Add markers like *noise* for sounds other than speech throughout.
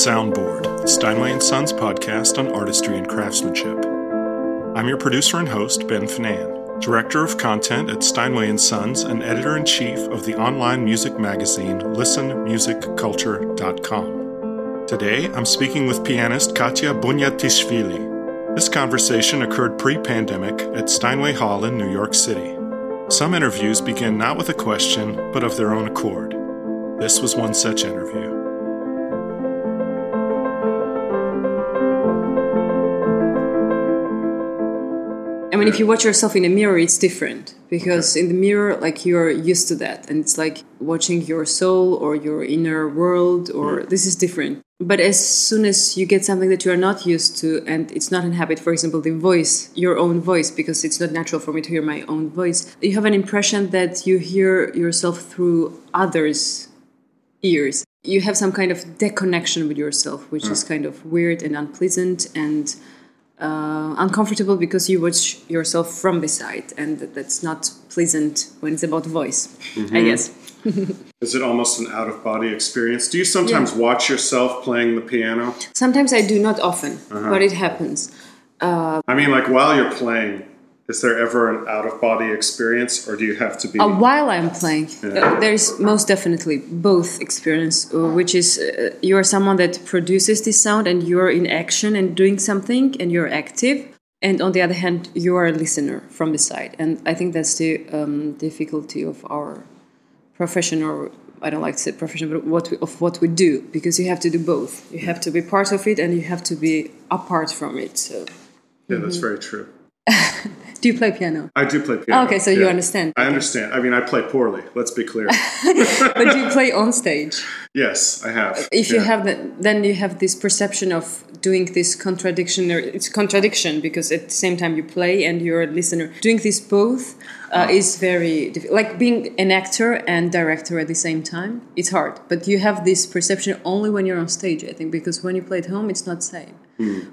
Soundboard, Steinway & Sons podcast on artistry and craftsmanship. I'm your producer and host, Ben Finane, Director of Content at Steinway & Sons and Editor-in-Chief of the online music magazine listenmusicculture.com. Today, I'm speaking with pianist Khatia Buniatishvili. This conversation occurred pre-pandemic at Steinway Hall in New York City. Some interviews begin not with a question, but of their own accord. This was one such interview. Mean, if you watch yourself in a mirror, it's different because in the mirror, like you're used to that, and it's like watching your soul or your inner world, or this is different. But as soon as you get something that you are not used to, and it's not in habit, for example, the voice, your own voice, because it's not natural for me to hear my own voice, you have an impression that you hear yourself through others' ears. You have some kind of deconnection with yourself, which is mm. kind of weird and unpleasant and uh, uncomfortable because you watch yourself from the side, and that's not pleasant when it's about voice. Mm-hmm. I guess. *laughs* Is it almost an out of body experience? Do you sometimes watch yourself playing the piano? Sometimes I do, not often, uh-huh. but it happens. Uh, I mean, like while you're playing, is there ever an out of body experience, or do you have to be? Uh, while I'm playing, uh, there's most definitely both experience, uh, which is uh, you are someone that produces this sound and you're in action and doing something and you're active. And on the other hand, you are a listener from the side. And I think that's the um, difficulty of our profession, or I don't like to say profession, but what we, of what we do, because you have to do both. You have to be part of it and you have to be apart from it. So, yeah, that's very true. *laughs* do you play piano? I do play piano. Okay, so you understand. I understand. I mean, I play poorly. Let's be clear. *laughs* but do you play on stage? yes, I have. if you have that then you have this perception of doing this contradiction or it's contradiction because at the same time you play and you're a listener doing this both uh, is very difficult like being an actor and director at the same time it's hard but you have this perception only when you're on stage i think because when you play at home it's not same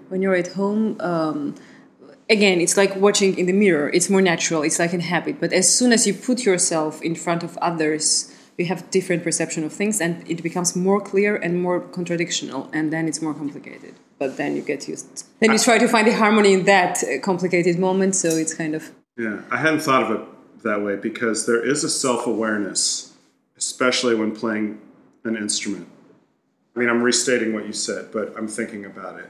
when you're at home um, again it's like watching in the mirror. It's more natural. It's like a habit. But as soon as you put yourself in front of others you have different perception of things and it becomes more clear and more contradictional and then it's more complicated. But then you get used. Then you try to find the harmony in that uh, complicated moment so it's kind of Yeah, I hadn't thought of it that way because there is a self awareness, especially when playing an instrument. I mean, I'm restating what you said, but I'm thinking about it.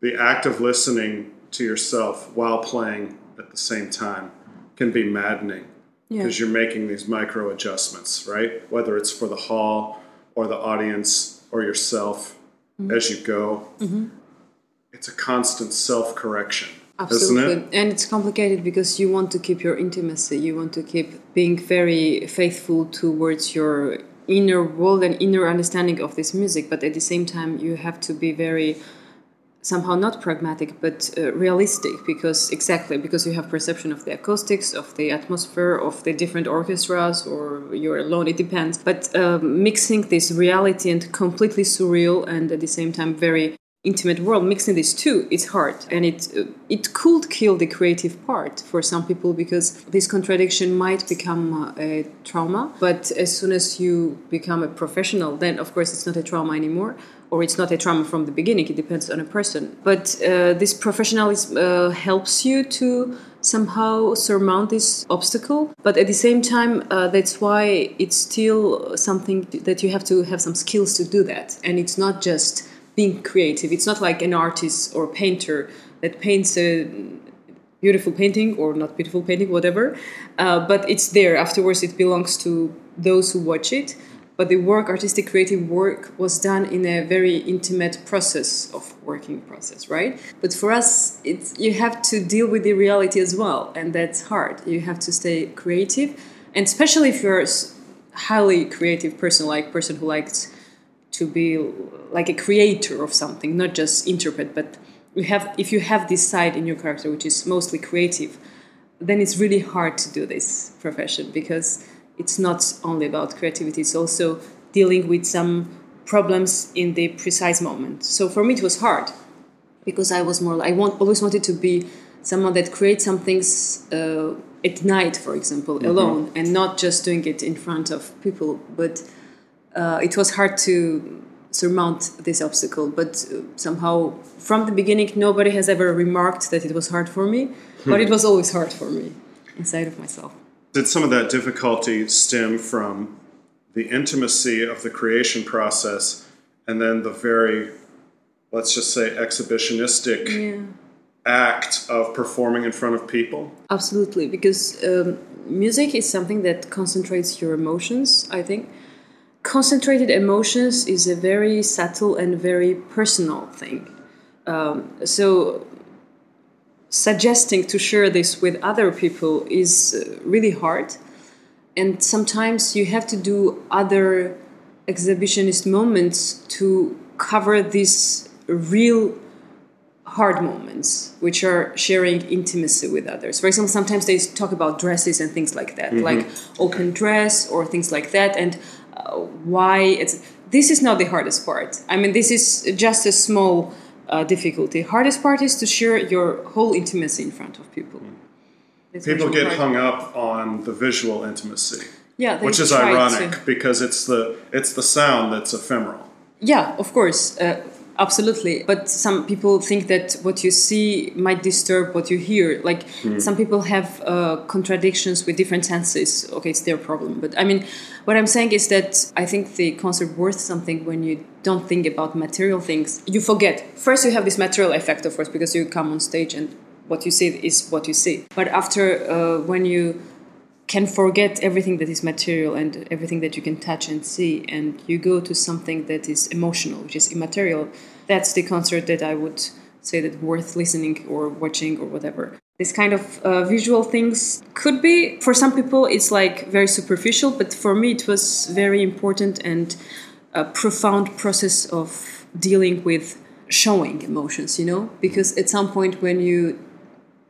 The act of listening to yourself while playing at the same time can be maddening yeah because you're making these micro adjustments, right? Whether it's for the hall or the audience or yourself mm-hmm. as you go. Mm-hmm. It's a constant self correction, isn't Absolutely. it? And it's complicated because you want to keep your intimacy. You want to keep being very faithful towards your inner world and inner understanding of this music. But at the same time, you have to be very somehow not pragmatic but uh, realistic because exactly because you have perception of the acoustics of the atmosphere of the different orchestras or you're alone it depends. But um, mixing this reality and completely surreal and at the same time very intimate world mixing these two is hard. And it uh, it could kill the creative part for some people because this contradiction might become uh, a trauma. But as soon as you become a professional then of course it's not a trauma anymore or it's not a trauma from the beginning it depends on a person. But uh, this professionalism uh, helps you to somehow surmount this obstacle. But at the same time uh, that's why it's still something that you have to have some skills to do that. And it's not just being creative. It's not like an artist or painter that paints a beautiful painting or not beautiful painting whatever. Uh, but it's there. Afterwards it belongs to those who watch it but the work artistic creative work was done in a very intimate process of working process right? But for us it's you have to deal with the reality as well and that's hard. You have to stay creative and especially if you're a highly creative person like person who likes to be like a creator of something not just interpret but you have if you have this side in your character which is mostly creative then it's really hard to do this profession because it's not only about creativity it's also dealing with some problems in the precise moment so for me it was hard because i was more i want, always wanted to be someone that creates some things uh, at night for example alone and not just doing it in front of people but uh, it was hard to surmount this obstacle. But uh, somehow, from the beginning, nobody has ever remarked that it was hard for me, but it *laughs* was always hard for me inside of myself. Did some of that difficulty stem from the intimacy of the creation process and then the very, let's just say, exhibitionistic Yeah. act of performing in front of people? Absolutely, because um, music is something that concentrates your emotions, I think. Concentrated emotions is a very subtle and very personal thing. Um, so, suggesting to share this with other people is uh, really hard. And sometimes you have to do other exhibitionist moments to cover these real hard moments, which are sharing intimacy with others. For example, sometimes they talk about dresses and things like that, like open dress or things like that, and uh, why it's. This is not the hardest part. I mean, this is just a small uh, difficulty. Hardest part is to share your whole intimacy in front of people. That's People get hung up on the visual intimacy, Yeah, which is ironic to- because it's the it's the sound that's ephemeral. Yeah, of course, uh, absolutely. But some people think that what you see might disturb what you hear. Like some people have uh, contradictions with different senses. Okay, it's their problem. But I mean, what I'm saying is that I think the concert worth something when you don't think about material things. You forget. First, you have this material effect, of course, because you come on stage and what you see is what you see. But after, uh, when you can forget everything that is material and everything that you can touch and see, and you go to something that is emotional, which is immaterial. That's the concert that I would say that worth listening or watching or whatever. This kind of uh, visual things could be for some people it's like very superficial, but for me it was very important and a profound process of dealing with showing emotions. You know, because at some point when you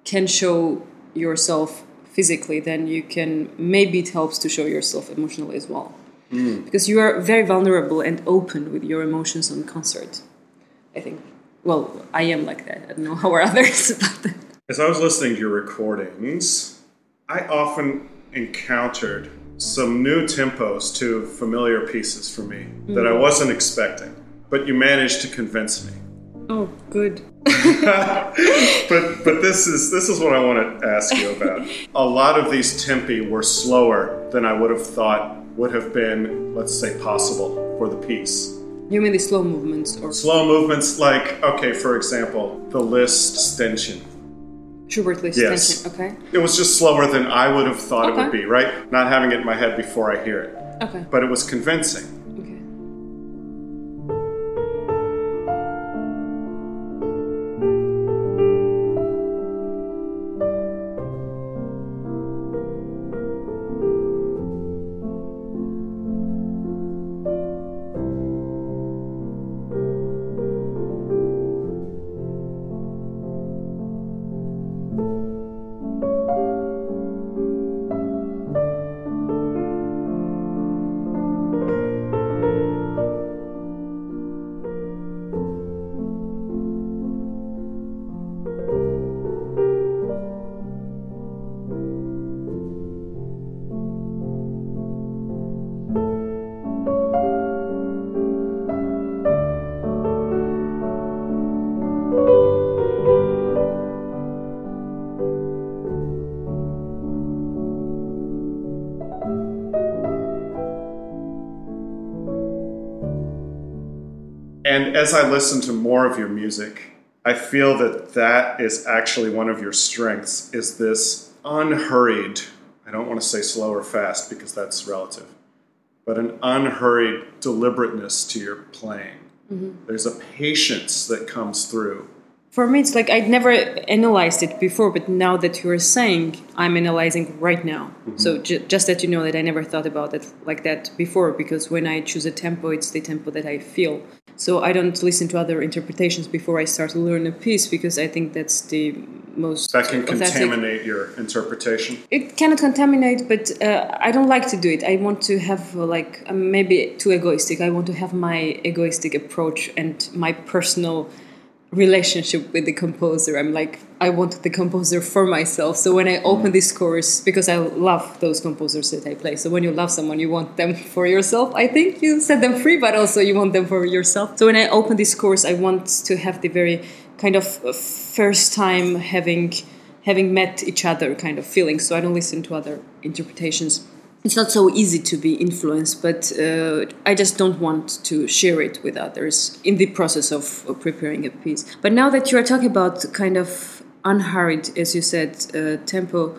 can show yourself physically, then you can maybe it helps to show yourself emotionally as well. Because you are very vulnerable and open with your emotions on concert. I think. Well, I am like that. I don't know how are others, *laughs* but As I was listening to your recordings, I often encountered some new tempos to familiar pieces for me that I hmm. wasn't expecting. But you managed to convince me. oh, good. *laughs* But but this is this is what I want to ask you about. *laughs* A lot of these tempi were slower than I would have thought would have been, let's say, possible for the piece. You mean the slow movements or Slow movements like, okay, for example, the Liszt Ständchen. Schubert Liszt Yes. Okay. It was just slower than I would have thought it would be, right? Not having it in my head before I hear it. Okay. But it was convincing. And as I listen to more of your music, I feel that that is actually one of your strengths is this unhurried, I don't want to say slow or fast because that's relative, but an unhurried deliberateness to your playing. Mm-hmm. There's a patience that comes through. For me, it's like I'd never analyzed it before, but now that you're saying, I'm analyzing right now. Mm-hmm. So ju- just that you know that I never thought about it like that before, because when I choose a tempo, it's the tempo that I feel. So I don't listen to other interpretations before I start to learn a piece, because I think that's the most That can authentic- contaminate your interpretation. it cannot contaminate but uh, i don't like to do it. I want to have uh, like uh, maybe too egoistic. I want to have my egoistic approach and my personal relationship with the composer. I'm like, I want the composer for myself. So when I open Mm. this score, because I love those composers that I play. So when you love someone, you want them *laughs* for yourself. I think you set them free, but also you want them for yourself. So when I open this score, I want to have the very kind of uh, first time having having met each other kind of feeling. So I don't listen to other interpretations it's not so easy to be influenced, but uh, I just don't want to share it with others in the process of, preparing a piece. But now that you are talking about kind of unhurried, as you said, uh, tempo,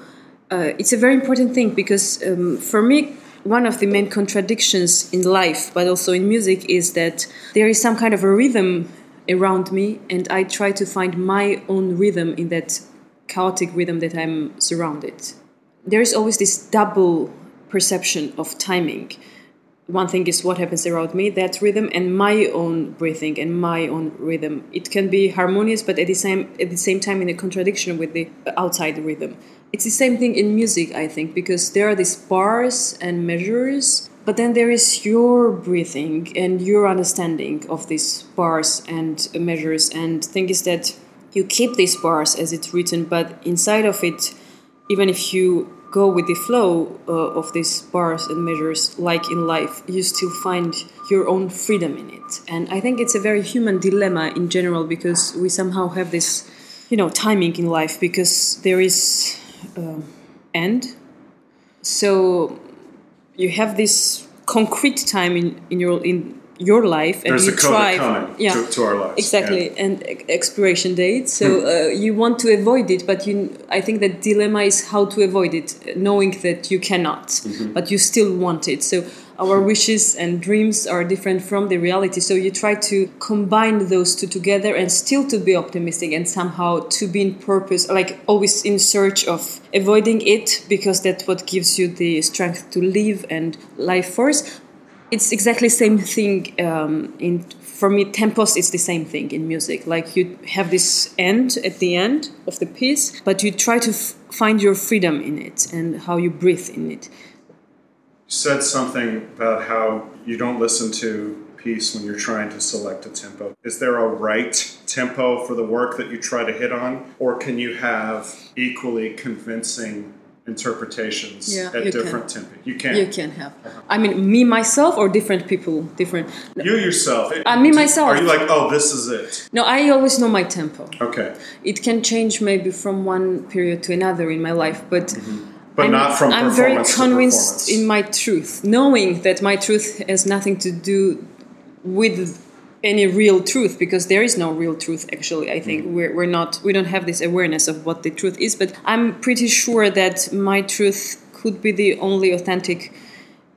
uh, it's a very important thing because um, for me, one of the main contradictions in life, but also in music, is that there is some kind of a rhythm around me, and I try to find my own rhythm in that chaotic rhythm that I'm surrounded. There is always this double perception of timing. One thing is what happens around me, that rhythm, and my own breathing and my own rhythm. It can be harmonious, but at the same at the same time in a contradiction with the outside rhythm. It's the same thing in music, I think, because there are these bars and measures, but then there is your breathing and your understanding of these bars and measures. And thing is that you keep these bars as it's written, but inside of it, even if you go with the flow uh, of these bars and measures like in life you still find your own freedom in it. And i think it's a very human dilemma in general because we somehow have this you know timing in life because there is uh, end. So you have this concrete time in, in your in your life and There's you a try yeah to, to our lives. exactly Yeah. and expiration date so hmm. uh, you want to avoid it but you i think the dilemma is how to avoid it knowing that you cannot mm-hmm. but you still want it. So our hmm. wishes and dreams are different from the reality so you try to combine those two together and still to be optimistic and somehow to be in purpose like always in search of avoiding it because that's what gives you the strength to live and life force it's exactly same thing um, in for me tempos is the same thing in music like you have this end at the end of the piece but you try to f- find your freedom in it and how you breathe in it You said something about how you don't listen to piece when you're trying to select a tempo. Is there a right tempo for the work that you try to hit on, or can you have equally convincing interpretations Yeah, at different tempi? You can. you can have i mean me myself or different people different You yourself. Uh, me, myself. Are you like, oh, this is it? no i always know my tempo Okay, it can change maybe from one period to another in my life but but I'm, not from I'm very convinced in my truth, knowing that my truth has nothing to do with any real truth because there is no real truth actually i think. We're, we're not we don't have this awareness of what the truth is but i'm pretty sure that my truth could be the only authentic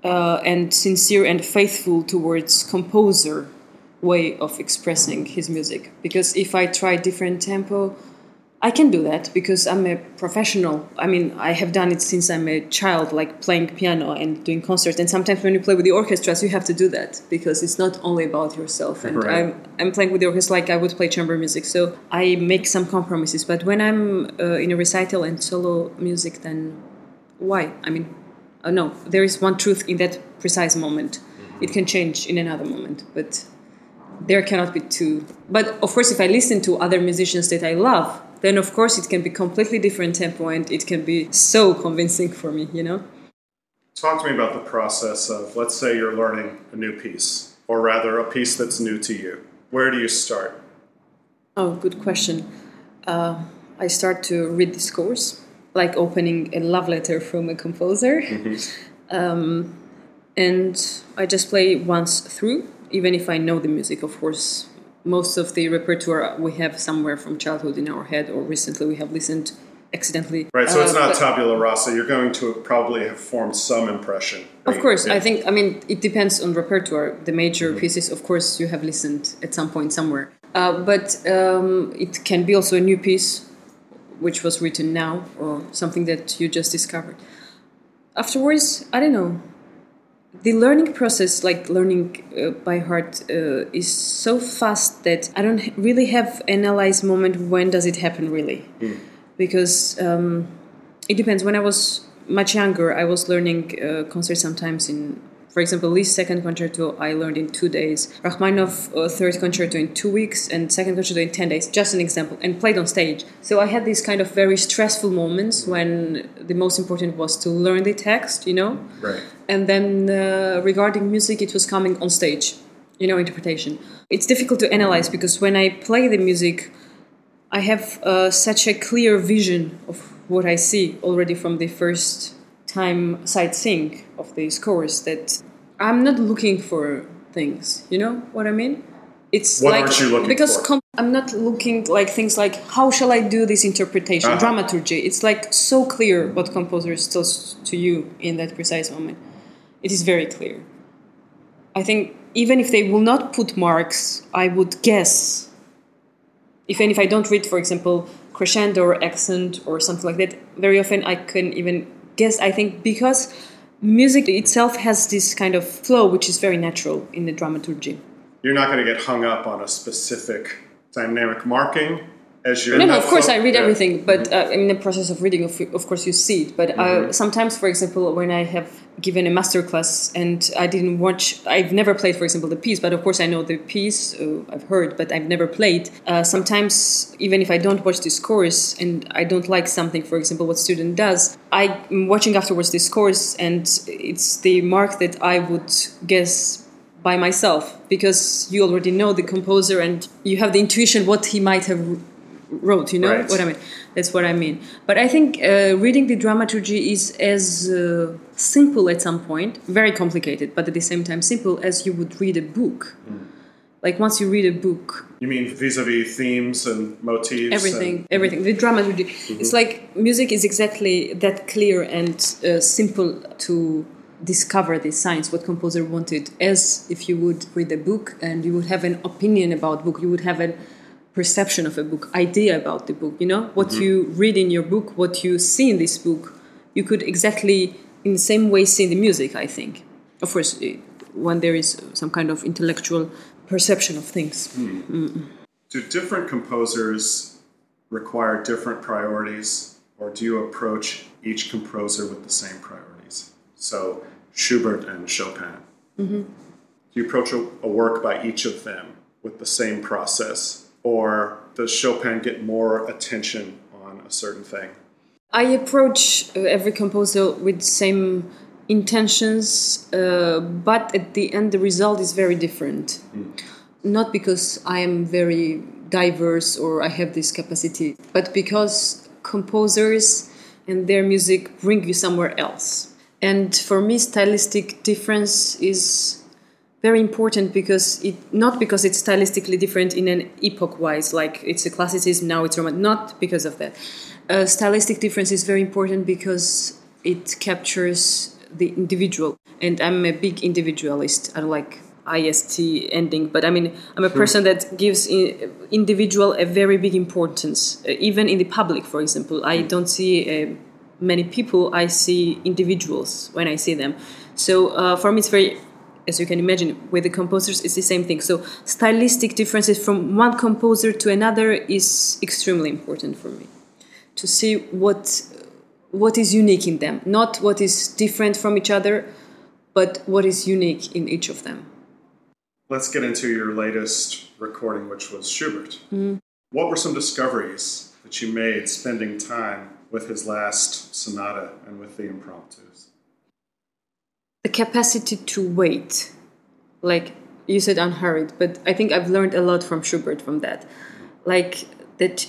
uh, and sincere and faithful towards composer way of expressing his music. Because if i try different tempo I can do that because I'm a professional. I mean, I have done it since I'm a child, like playing piano and doing concerts. And sometimes when you play with the orchestras, you have to do that because it's not only about yourself. And Right. I'm, I'm playing with the orchestra like I would play chamber music. So I make some compromises. But when I'm uh, in a recital and solo music, then why? I mean, uh, no, there is one truth in that precise moment. It can change in another moment, but there cannot be two. But of course, if I listen to other musicians that I love, then of course it can be completely different tempo and it can be so convincing for me, you know? Talk to me about the process of, let's say you're learning a new piece, or rather a piece that's new to you. Where do you start? Oh, good question. Uh, I start to read this score, like opening a love letter from a composer. um, and I just play once through, even if I know the music, of course. Most of the repertoire we have somewhere from childhood in our head, or recently we have listened accidentally. Right, so it's Uh, not tabula rasa. You're going to probably have formed some impression. Of course, Yeah. I think. I mean, it depends on repertoire. The major pieces, of course, you have listened at some point somewhere. Uh, but um, it can be also a new piece, which was written now, or something that you just discovered. Afterwards, I don't know. The learning process, like learning uh, by heart, uh, is so fast that I don't really have analyze moment when does it happen really, because um, it depends. When I was much younger, I was learning uh, concerts sometimes in For example, Liszt second concerto I learned in two days. Rachmaninoff uh, third concerto in two weeks, and second concerto in ten days. Just an example, and played on stage. So I had these kind of very stressful moments when the most important was to learn the text, you know. Right. And then uh, regarding music, it was coming on stage, you know, interpretation. It's difficult to analyze because when I play the music, I have uh, such a clear vision of what I see already from the first time sightseeing of the scores that I'm not looking for things. You know what I mean? It's What like aren't you looking because for? com- I'm not looking like things like how shall I do this interpretation, Uh-huh. dramaturgy. It's like so clear what composer tells to you in that precise moment. It is very clear. I think even if they will not put marks, I would guess. Even if I don't read, for example, crescendo or accent or something like that, very often I can even guess. I think because music itself has this kind of flow which is very natural in the dramaturgy. You're not going to get hung up on a specific dynamic marking as you're. No, no, of course. I read Yeah. everything, but uh, in the process of reading, of, of course you see it. But Mm-hmm. uh, sometimes, for example, when I have given a master class and I didn't watch, I've never played, for example, the piece, but of course I know the piece, uh, I've heard, but I've never played. Uh, sometimes, even if I don't watch this score and I don't like something, for example, what student does, I'm watching afterwards this score and it's the mark that I would guess by myself because you already know the composer and you have the intuition what he might have wrote you know Right. what i mean? That's what i mean. But i think uh, reading the dramaturgy is as uh, simple at some point very complicated but at the same time simple as you would read a book. Like once you read a book You mean vis-a-vis themes and motifs? everything and- everything the dramaturgy. It's like music is exactly that clear and uh, simple to discover the science what composer wanted. As if you would read a book and you would have an opinion about book you would have a perception of a book idea about the book you know? What you read in your book what you see in this book you could exactly in the same way see in the music i think. Of course eh, when there is some kind of intellectual perception of things. Do different composers require different priorities, or do you approach each composer with the same priorities? So, Schubert and Chopin. Mm-hmm. Do you approach a, a work by each of them with the same process, or does Chopin get more attention on a certain thing? I approach uh, every composer with same intentions, uh, but at the end the result is very different. Not because I am very diverse or I have this capacity, but because composers and their music bring you somewhere else. And for me, stylistic difference is very important because it not because it's stylistically different in an epoch wise like it's a classicism now it's roman not because of that. Uh, stylistic difference is very important because it captures the individual. And i'm a big individualist i don't like ist ending but i mean i'm a person that gives individual a very big importance uh, even in the public for example. I don't see uh, many people i see individuals when i see them. So uh, for me it's very as you can imagine with the composers it's the same thing. So stylistic differences from one composer to another is extremely important for me. To see what what is unique in them. Not what is different from each other but what is unique in each of them. Let's get into your latest recording, which was Schubert. Mm. What were some discoveries that you made spending time with his last sonata and with the impromptus? The capacity to wait. Like you said unhurried but i think i've learned a lot from schubert from that. Like that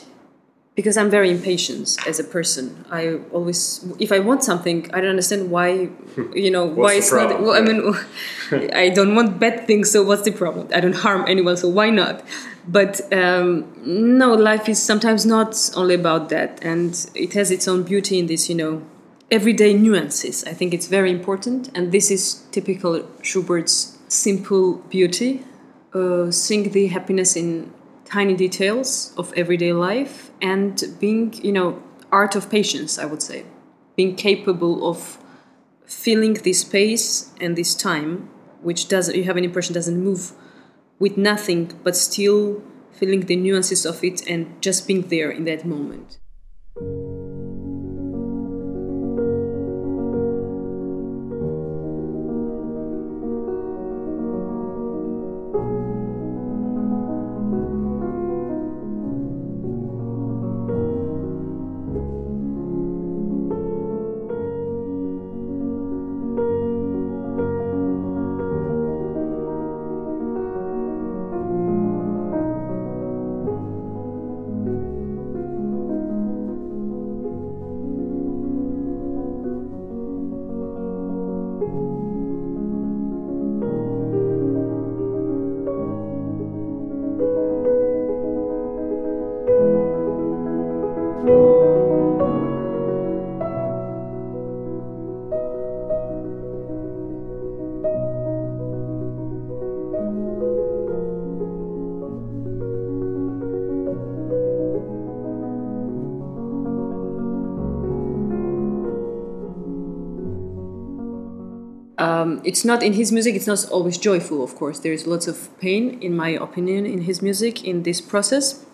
because i'm very impatient as a person. I always if i want something i don't understand why *laughs* you know why it's not problem? well, i mean *laughs* i don't want bad things so what's the problem? I don't harm anyone so why not? But um, no life is sometimes not only about that and it has its own beauty in this you know everyday nuances. I think it's very important, and this is typical Schubert's simple beauty, uh, seeing the happiness in tiny details of everyday life, and being, you know, art of patience. I would say, being capable of feeling this space and this time, which doesn't you have an impression doesn't move with nothing, but still feeling the nuances of it and just being there in that moment. It's not in his music. It's not always joyful. Of course, there is lots of pain, in my opinion, in his music in this process.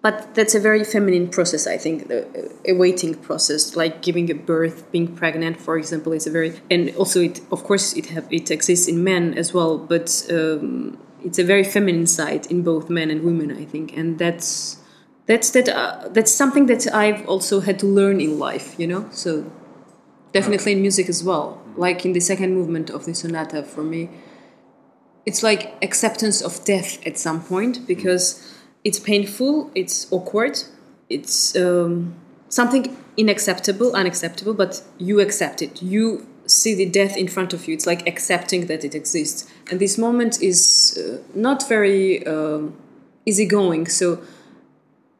But that's a very feminine process, I think. The a waiting process, like giving a birth, being pregnant, for example, is a very and also it, of course, it have it exists in men as well. But um, it's a very feminine side in both men and women, I think, and that's that's that uh, that's something that I've also had to learn in life, you know. So definitely in music as well. Like in the second movement of the sonata, for me, it's like acceptance of death at some point because it's painful, it's awkward, it's um, something unacceptable, unacceptable, but you accept it. You see the death in front of you. It's like accepting that it exists. And this moment is uh, not very um, easygoing. So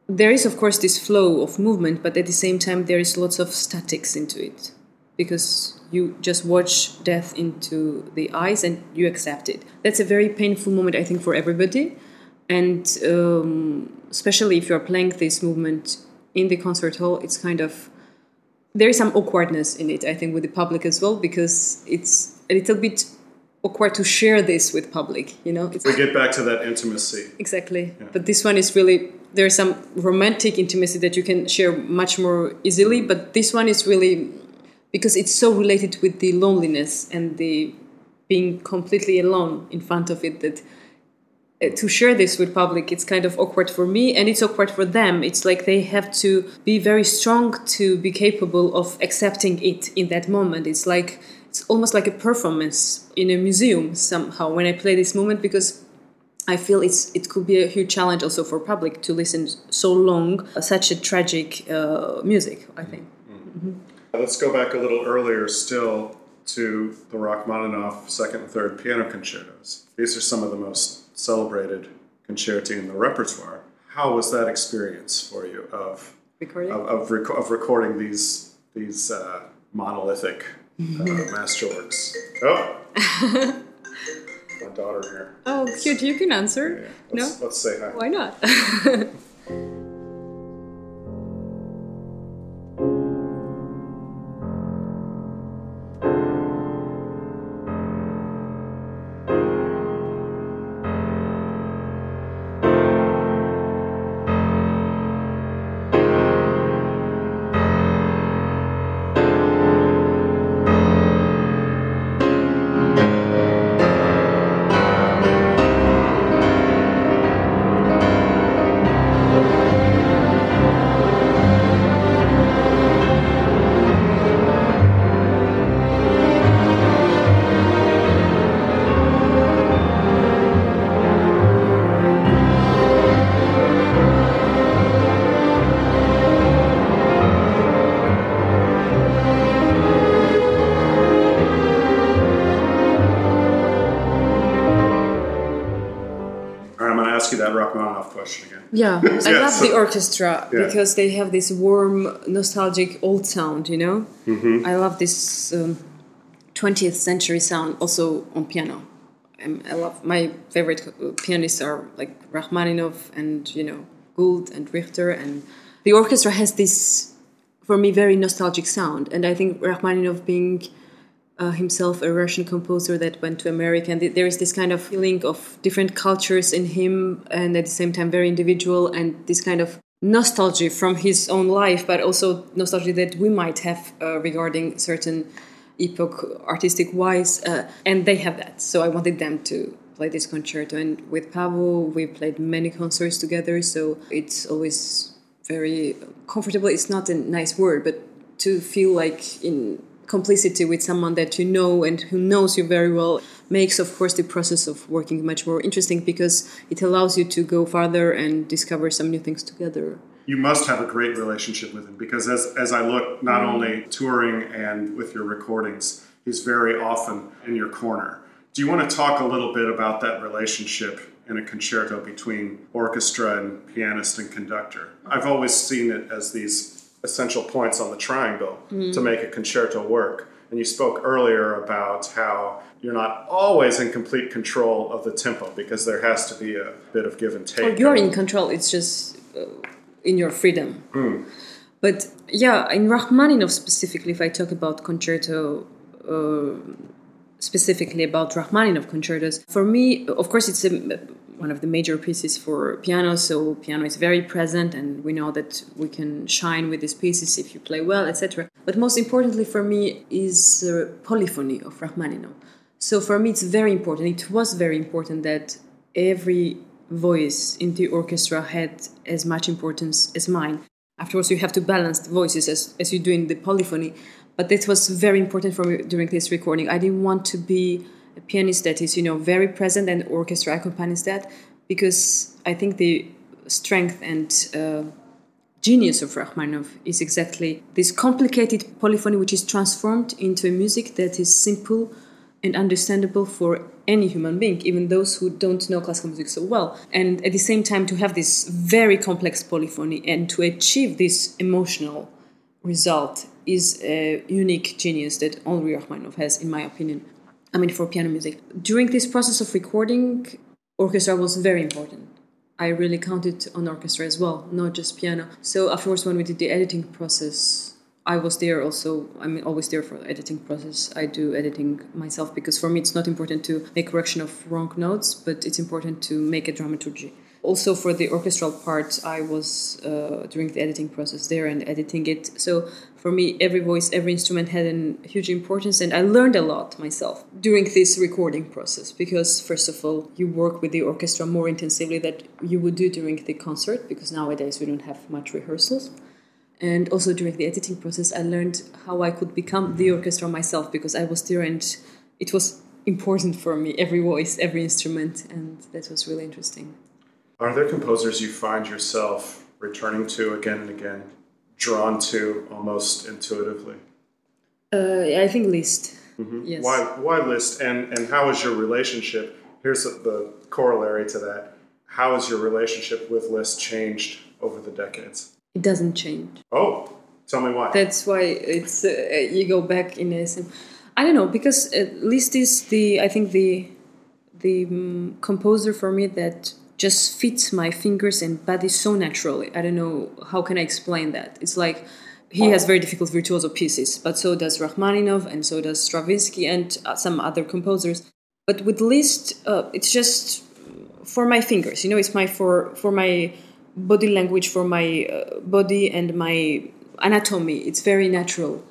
there is, of course, this flow of movement, but at the same time, there is lots of statics into it because you just watch death into the eyes and you accept it. That's a very painful moment, I think, for everybody. And um, especially if you're playing this movement in the concert hall, it's kind of there is some awkwardness in it, I think, with the public as well, because it's a little bit awkward to share this with public. You know, it's we get back to that intimacy. Exactly, yeah. but this one is really there's some romantic intimacy that you can share much more easily, but this one is really because it's so related with the loneliness and the being completely alone in front of it that uh, to share this with public it's kind of awkward for me and it's awkward for them it's like they have to be very strong to be capable of accepting it in that moment it's like it's almost like a performance in a museum somehow when i play this moment because I feel it's it could be a huge challenge also for public to listen so long uh, such a tragic uh, music. I think. Mm-hmm. Mm-hmm. Let's go back a little earlier still to the Rachmaninoff second and third piano concertos. These are some of the most celebrated concerti in the repertoire. How was that experience for you of recording of, of, rec- of recording these these uh, monolithic uh, masterworks? Oh, *laughs* my daughter here. Oh, cute! You can answer. Yeah, yeah. Let's, no, let's say hi. Why not? *laughs* Yeah, *laughs* I love the orchestra yeah. because they have this warm, nostalgic old sound. You know, mm-hmm. I love this um, 20th century sound also on piano. I'm, i love my favorite pianists are like Rachmaninoff and you know Gould and Richter, and the orchestra has this for me very nostalgic sound. And I think Rachmaninoff being uh, himself a Russian composer that went to America. And there is this kind of feeling of different cultures in him, and at the same time very individual, and this kind of nostalgia from his own life, but also nostalgia that we might have uh, regarding certain epoch artistic wise. Uh, and they have that, so I wanted them to play this concerto. And with Paavo, we played many concerts together, so it's always very comfortable. It's not a nice word, but to feel like in complicity with someone that you know and who knows you very well makes of course the process of working much more interesting because it allows you to go farther and discover some new things together. You must have a great relationship with him because as, as i look not mm. only touring and with your recordings he's very often in your corner. Do you want to talk a little bit about that relationship in a concerto between orchestra and pianist and conductor? I've always seen it as these essential points on the triangle mm-hmm. to make a concerto work. And you spoke earlier about how you're not always in complete control of the tempo because there has to be a bit of give and take. Well, you're in control, it's just uh, in your freedom. Mm. But yeah, in Rachmaninoff specifically, if I talk about concerto, uh, specifically about Rachmaninoff concertos. For me, of course, it's a, one of the major pieces for piano, so piano is very present, and we know that we can shine with these pieces if you play well, etc. But most importantly for me is polyphony of Rachmaninoff. So for me, it's very important. It was very important that every voice in the orchestra had as much importance as mine. Afterwards, you have to balance the voices as, as you do in the polyphony. But that was very important for me during this recording. I didn't want to be a pianist that is, you know, very present and orchestra accompanies that because I think the strength and uh, genius of Rachmaninoff is exactly this complicated polyphony which is transformed into a music that is simple and understandable for any human being, even those who don't know classical music so well. And at the same time, to have this very complex polyphony and to achieve this emotional result is a unique genius that only Rachmaninoff has, in my opinion. I mean, for piano music. During this process of recording, orchestra was very important. I really counted on orchestra as well, not just piano. So afterwards, when we did the editing process, I was there also. I'm always there for the editing process. I do editing myself because for me it's not important to make correction of wrong notes, but it's important to make a dramaturgy. Also for the orchestral part, I was uh, during the editing process there and editing it. So for me, every voice, every instrument had a huge importance, and I learned a lot myself during this recording process. Because first of all, you work with the orchestra more intensively than you would do during the concert, because nowadays we don't have much rehearsals and also during the editing process i learned how i could become the orchestra myself because i was there and it was important for me every voice every instrument and that was really interesting are there composers you find yourself returning to again and again drawn to almost intuitively uh, i think liszt mm-hmm. yes why, why liszt and, and how is your relationship here's the corollary to that how has your relationship with liszt changed over the decades it doesn't change. Oh, tell me why. That's why it's uh, you go back in I don't know because at Liszt is the I think the the um, composer for me that just fits my fingers and body so naturally. I don't know how can I explain that. It's like he has very difficult virtuoso pieces, but so does Rachmaninoff and so does Stravinsky and uh, some other composers. But with Liszt, uh, it's just for my fingers. You know, it's my for for my body language for my uh, body and my anatomy. It's very natural.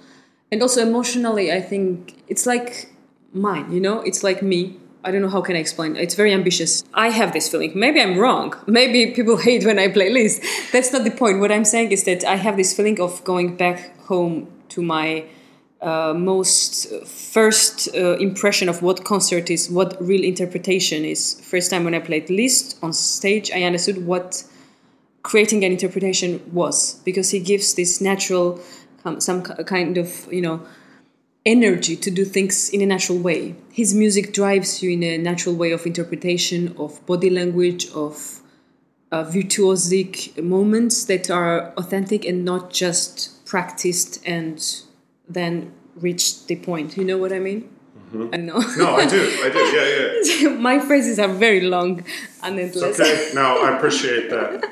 And also emotionally, I think it's like mine, you know? It's like me. I don't know how can I explain. It's very ambitious. I have this feeling. Maybe I'm wrong. *laughs* Maybe people hate when I play Liszt. That's not the point. What I'm saying is that I have this feeling of going back home to my uh, most first uh, impression of what concert is, what real interpretation is. First time when I played Liszt on stage, I understood what creating an interpretation was because he gives this natural um, some kind of you know energy to do things in a natural way his music drives you in a natural way of interpretation of body language of uh, virtuosic moments that are authentic and not just practiced and then reach the point you know what i mean Mm-hmm. I know. no, I do. I do. Yeah, yeah. *laughs* My phrases are very long and endless. It's okay. *laughs* No, I appreciate that.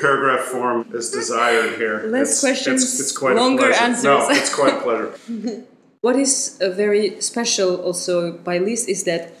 Paragraph form is desired here. Less it's, questions, it's, it's quite longer answers. No, it's quite a pleasure. *laughs* what is uh, very special also by Liszt is that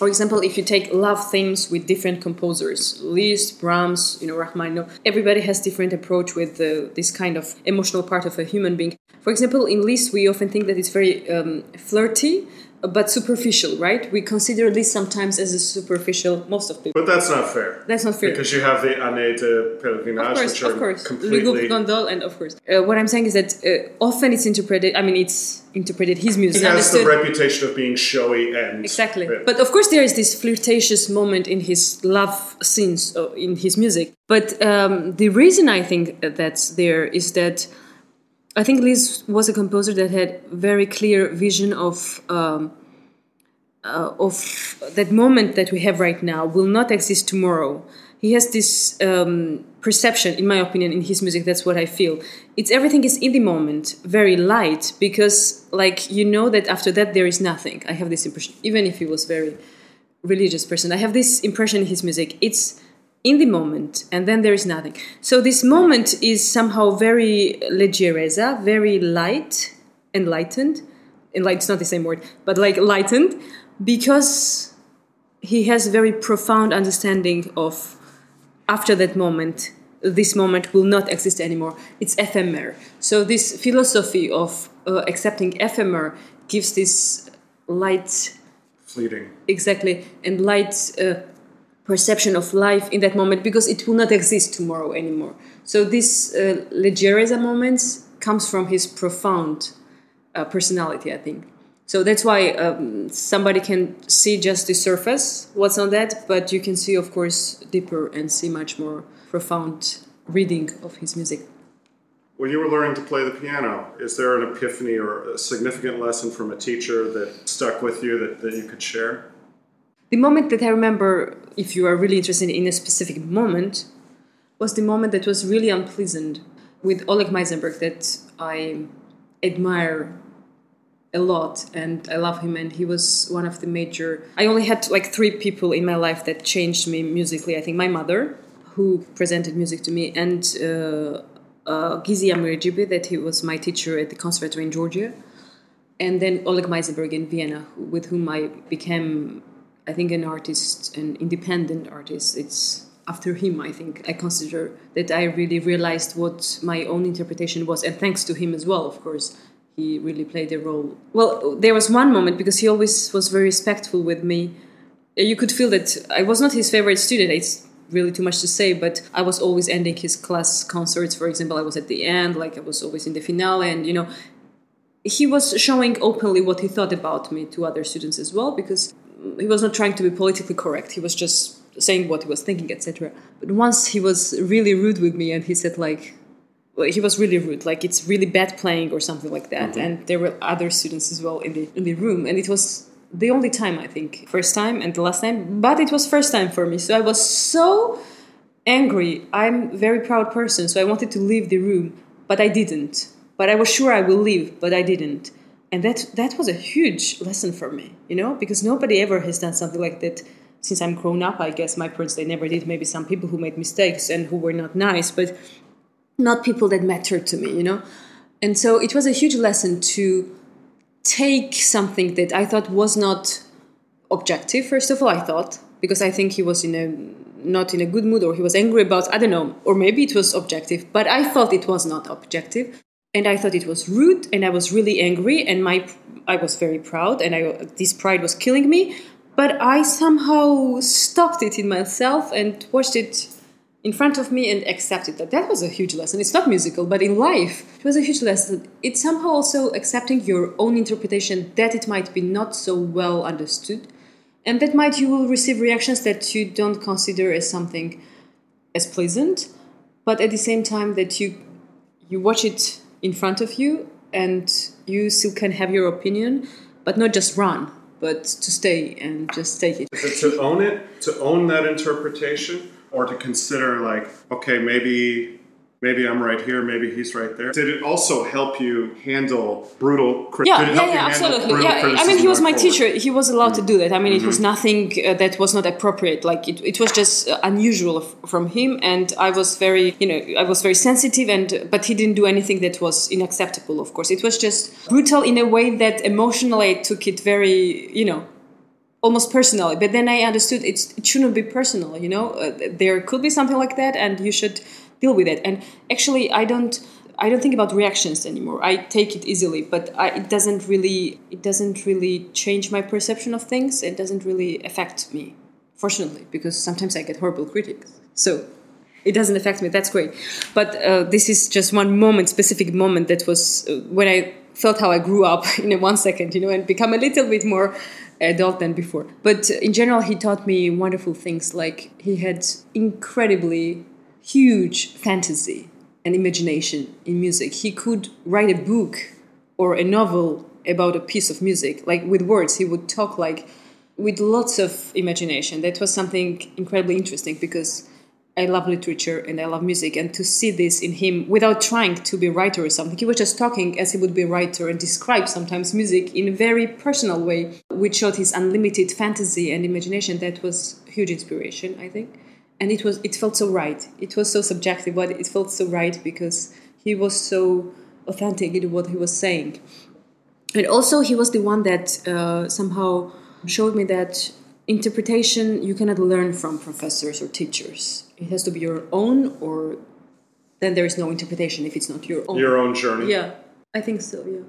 for example, if you take love themes with different composers, Liszt, Brahms, you know, Rachmaninoff, everybody has different approach with the, this kind of emotional part of a human being. For example, in Liszt, we often think that it's very um, flirty, but superficial, right? We consider this sometimes as a superficial, most of people. But that's not fair. That's not fair. Because you have the Année de Pèlerinage, of course, which are of course. completely... Gondol, and of course. Uh, what I'm saying is that uh, often it's interpreted, I mean, it's interpreted his music. He has understood. the reputation of being showy and... Exactly. Yeah. But of course there is this flirtatious moment in his love scenes, uh, in his music. But um, the reason I think that's there is that I think Liszt was a composer that had very clear vision of um, uh, of that moment that we have right now will not exist tomorrow. He has this um, perception, in my opinion, in his music. That's what I feel. It's everything is in the moment, very light, because like you know that after that there is nothing. I have this impression, even if he was very religious person. I have this impression in his music. It's in the moment and then there is nothing. So this moment is somehow very leggerezza very light enlightened. And like it's not the same word, but like lightened because he has a very profound understanding of after that moment this moment will not exist anymore. It's ephemer. So this philosophy of uh, accepting ephemer gives this light fleeting. Exactly. And light uh, perception of life in that moment because it will not exist tomorrow anymore so this uh, leggerezza moments comes from his profound uh, personality i think so that's why um, somebody can see just the surface, what's on that, but you can see, of course, deeper and see much more profound reading of his music. When you were learning to play the piano, is there an epiphany or a significant lesson from a teacher that stuck with you that, that you could share? The moment that I remember, if you are really interested in a specific moment, was the moment that was really unpleasant with Oleg Maisenberg that I admire a lot and I love him and he was one of the major I only had like three people in my life that changed me musically I think my mother who presented music to me and uh, uh, Gizi Amirejibi that he was my teacher at the conservatory in Georgia and then Oleg Maisenberg in Vienna with whom I became I think an artist an independent artist it's after him I think I consider that I really realized what my own interpretation was and thanks to him as well of course he really played a role. Well, there was one moment because he always was very respectful with me. You could feel that I was not his favorite student. It's really too much to say, but I was always ending his class concerts. For example, I was at the end, like I was always in the finale, and you know, he was showing openly what he thought about me to other students as well because he was not trying to be politically correct. He was just saying what he was thinking, etc. But once he was really rude with me, and he said like he was really rude like it's really bad playing or something like that. Mm-hmm. and there were other students as well in the in the room. And it was the only time i think first time and the last time. But it was first time for me. So i was so angry. I'm a very proud person. So i wanted to leave the room but i didn't. But i was sure i will leave but i didn't and that that was a huge lesson for me you know because nobody ever has done something like that since i'm grown up i guess my parents they never did maybe some people who made mistakes and who were not nice but not people that mattered to me, you know? And so it was a huge lesson to take something that I thought was not objective, first of all, I thought, because I think he was in a not in a good mood or he was angry about I don't know, or maybe it was objective, but I thought it was not objective. And I thought it was rude and I was really angry and my I was very proud and I this pride was killing me, but I somehow stopped it in myself and watched it in front of me and accepted that. That was a huge lesson. It's not musical, but in life, it was a huge lesson. It's somehow also accepting your own interpretation that it might be not so well understood, and that might you will receive reactions that you don't consider as something as pleasant, but at the same time that you you watch it in front of you and you still can have your opinion, but not just run, but to stay and just take it. To own it, to own that interpretation? or to consider like okay maybe maybe I'm right here, maybe he's right there. Did it also help you handle brutal criticism? Yeah, yeah, yeah, absolutely. Yeah, I mean, he was my forward? teacher. He was allowed mm-hmm. to do that. I mean, mm-hmm. it was nothing uh, that was not appropriate. Like it, it was just uh, unusual f- from him, and I was very, you know, I was very sensitive, and but he didn't do anything that was unacceptable. Of course, it was just brutal in a way that emotionally I took it very, you know, almost personally but then i understood it's, it shouldn't be personal you know uh, there could be something like that and you should deal with it. And actually i don't i don't think about reactions anymore. I take it easily but I, it doesn't really it doesn't really change my perception of things. It doesn't really affect me fortunately because sometimes i get horrible critics. So it doesn't affect me. That's great. But uh, this is just one moment specific moment that was uh, when i felt how i grew up *laughs* in one second you know and become a little bit more adult than before. But in general, he taught me wonderful things. Like he had incredibly huge fantasy and imagination in music. He could write a book or a novel about a piece of music, like with words. He would talk like with lots of imagination. That was something incredibly interesting because I love literature and I love music, and to see this in him without trying to be a writer or something, he was just talking as he would be a writer and describe sometimes music in a very personal way, which showed his unlimited fantasy and imagination. That was huge inspiration, I think, and it was it felt so right. It was so subjective, but it felt so right because he was so authentic in what he was saying. and also he was the one that uh, somehow showed me that interpretation you cannot learn from professors or teachers it has to be your own or then there is no interpretation if it's not your own Your own journey. yeah i think so yeah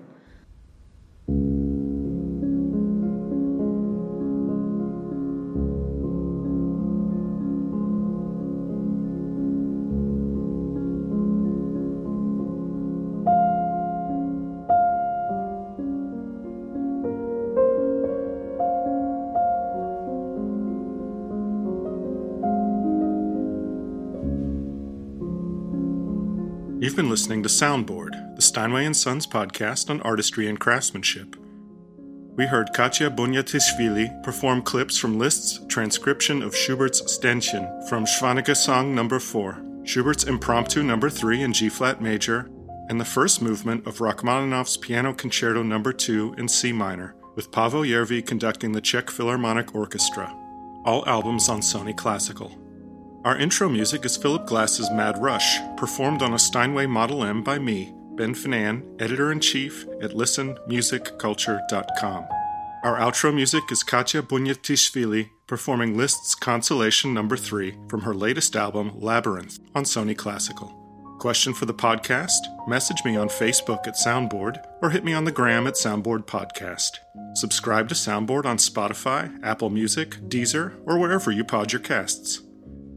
been listening to Soundboard, the Steinway and Sons podcast on artistry and craftsmanship. We heard Khatia Buniatishvili perform clips from Liszt's transcription of Schubert's Ständchen from Schwanengesang number 4, Schubert's Impromptu number 3 in G flat major, and the first movement of Rachmaninoff's Piano Concerto number 2 in C minor, with Paavo Järvi conducting the Czech Philharmonic Orchestra. All albums on Sony Classical. Our intro music is Philip Glass's Mad Rush, performed on a Steinway Model M by me, Ben Finane, editor in chief at listenmusicculture.com. Our outro music is Khatia Buniatishvili performing Liszt's Consolation Number 3 from her latest album, Labyrinth, on Sony Classical. Question for the podcast? Message me on Facebook at Soundboard or hit me on the gram at Soundboard Podcast. Subscribe to Soundboard on Spotify, Apple Music, Deezer, or wherever you pod your casts.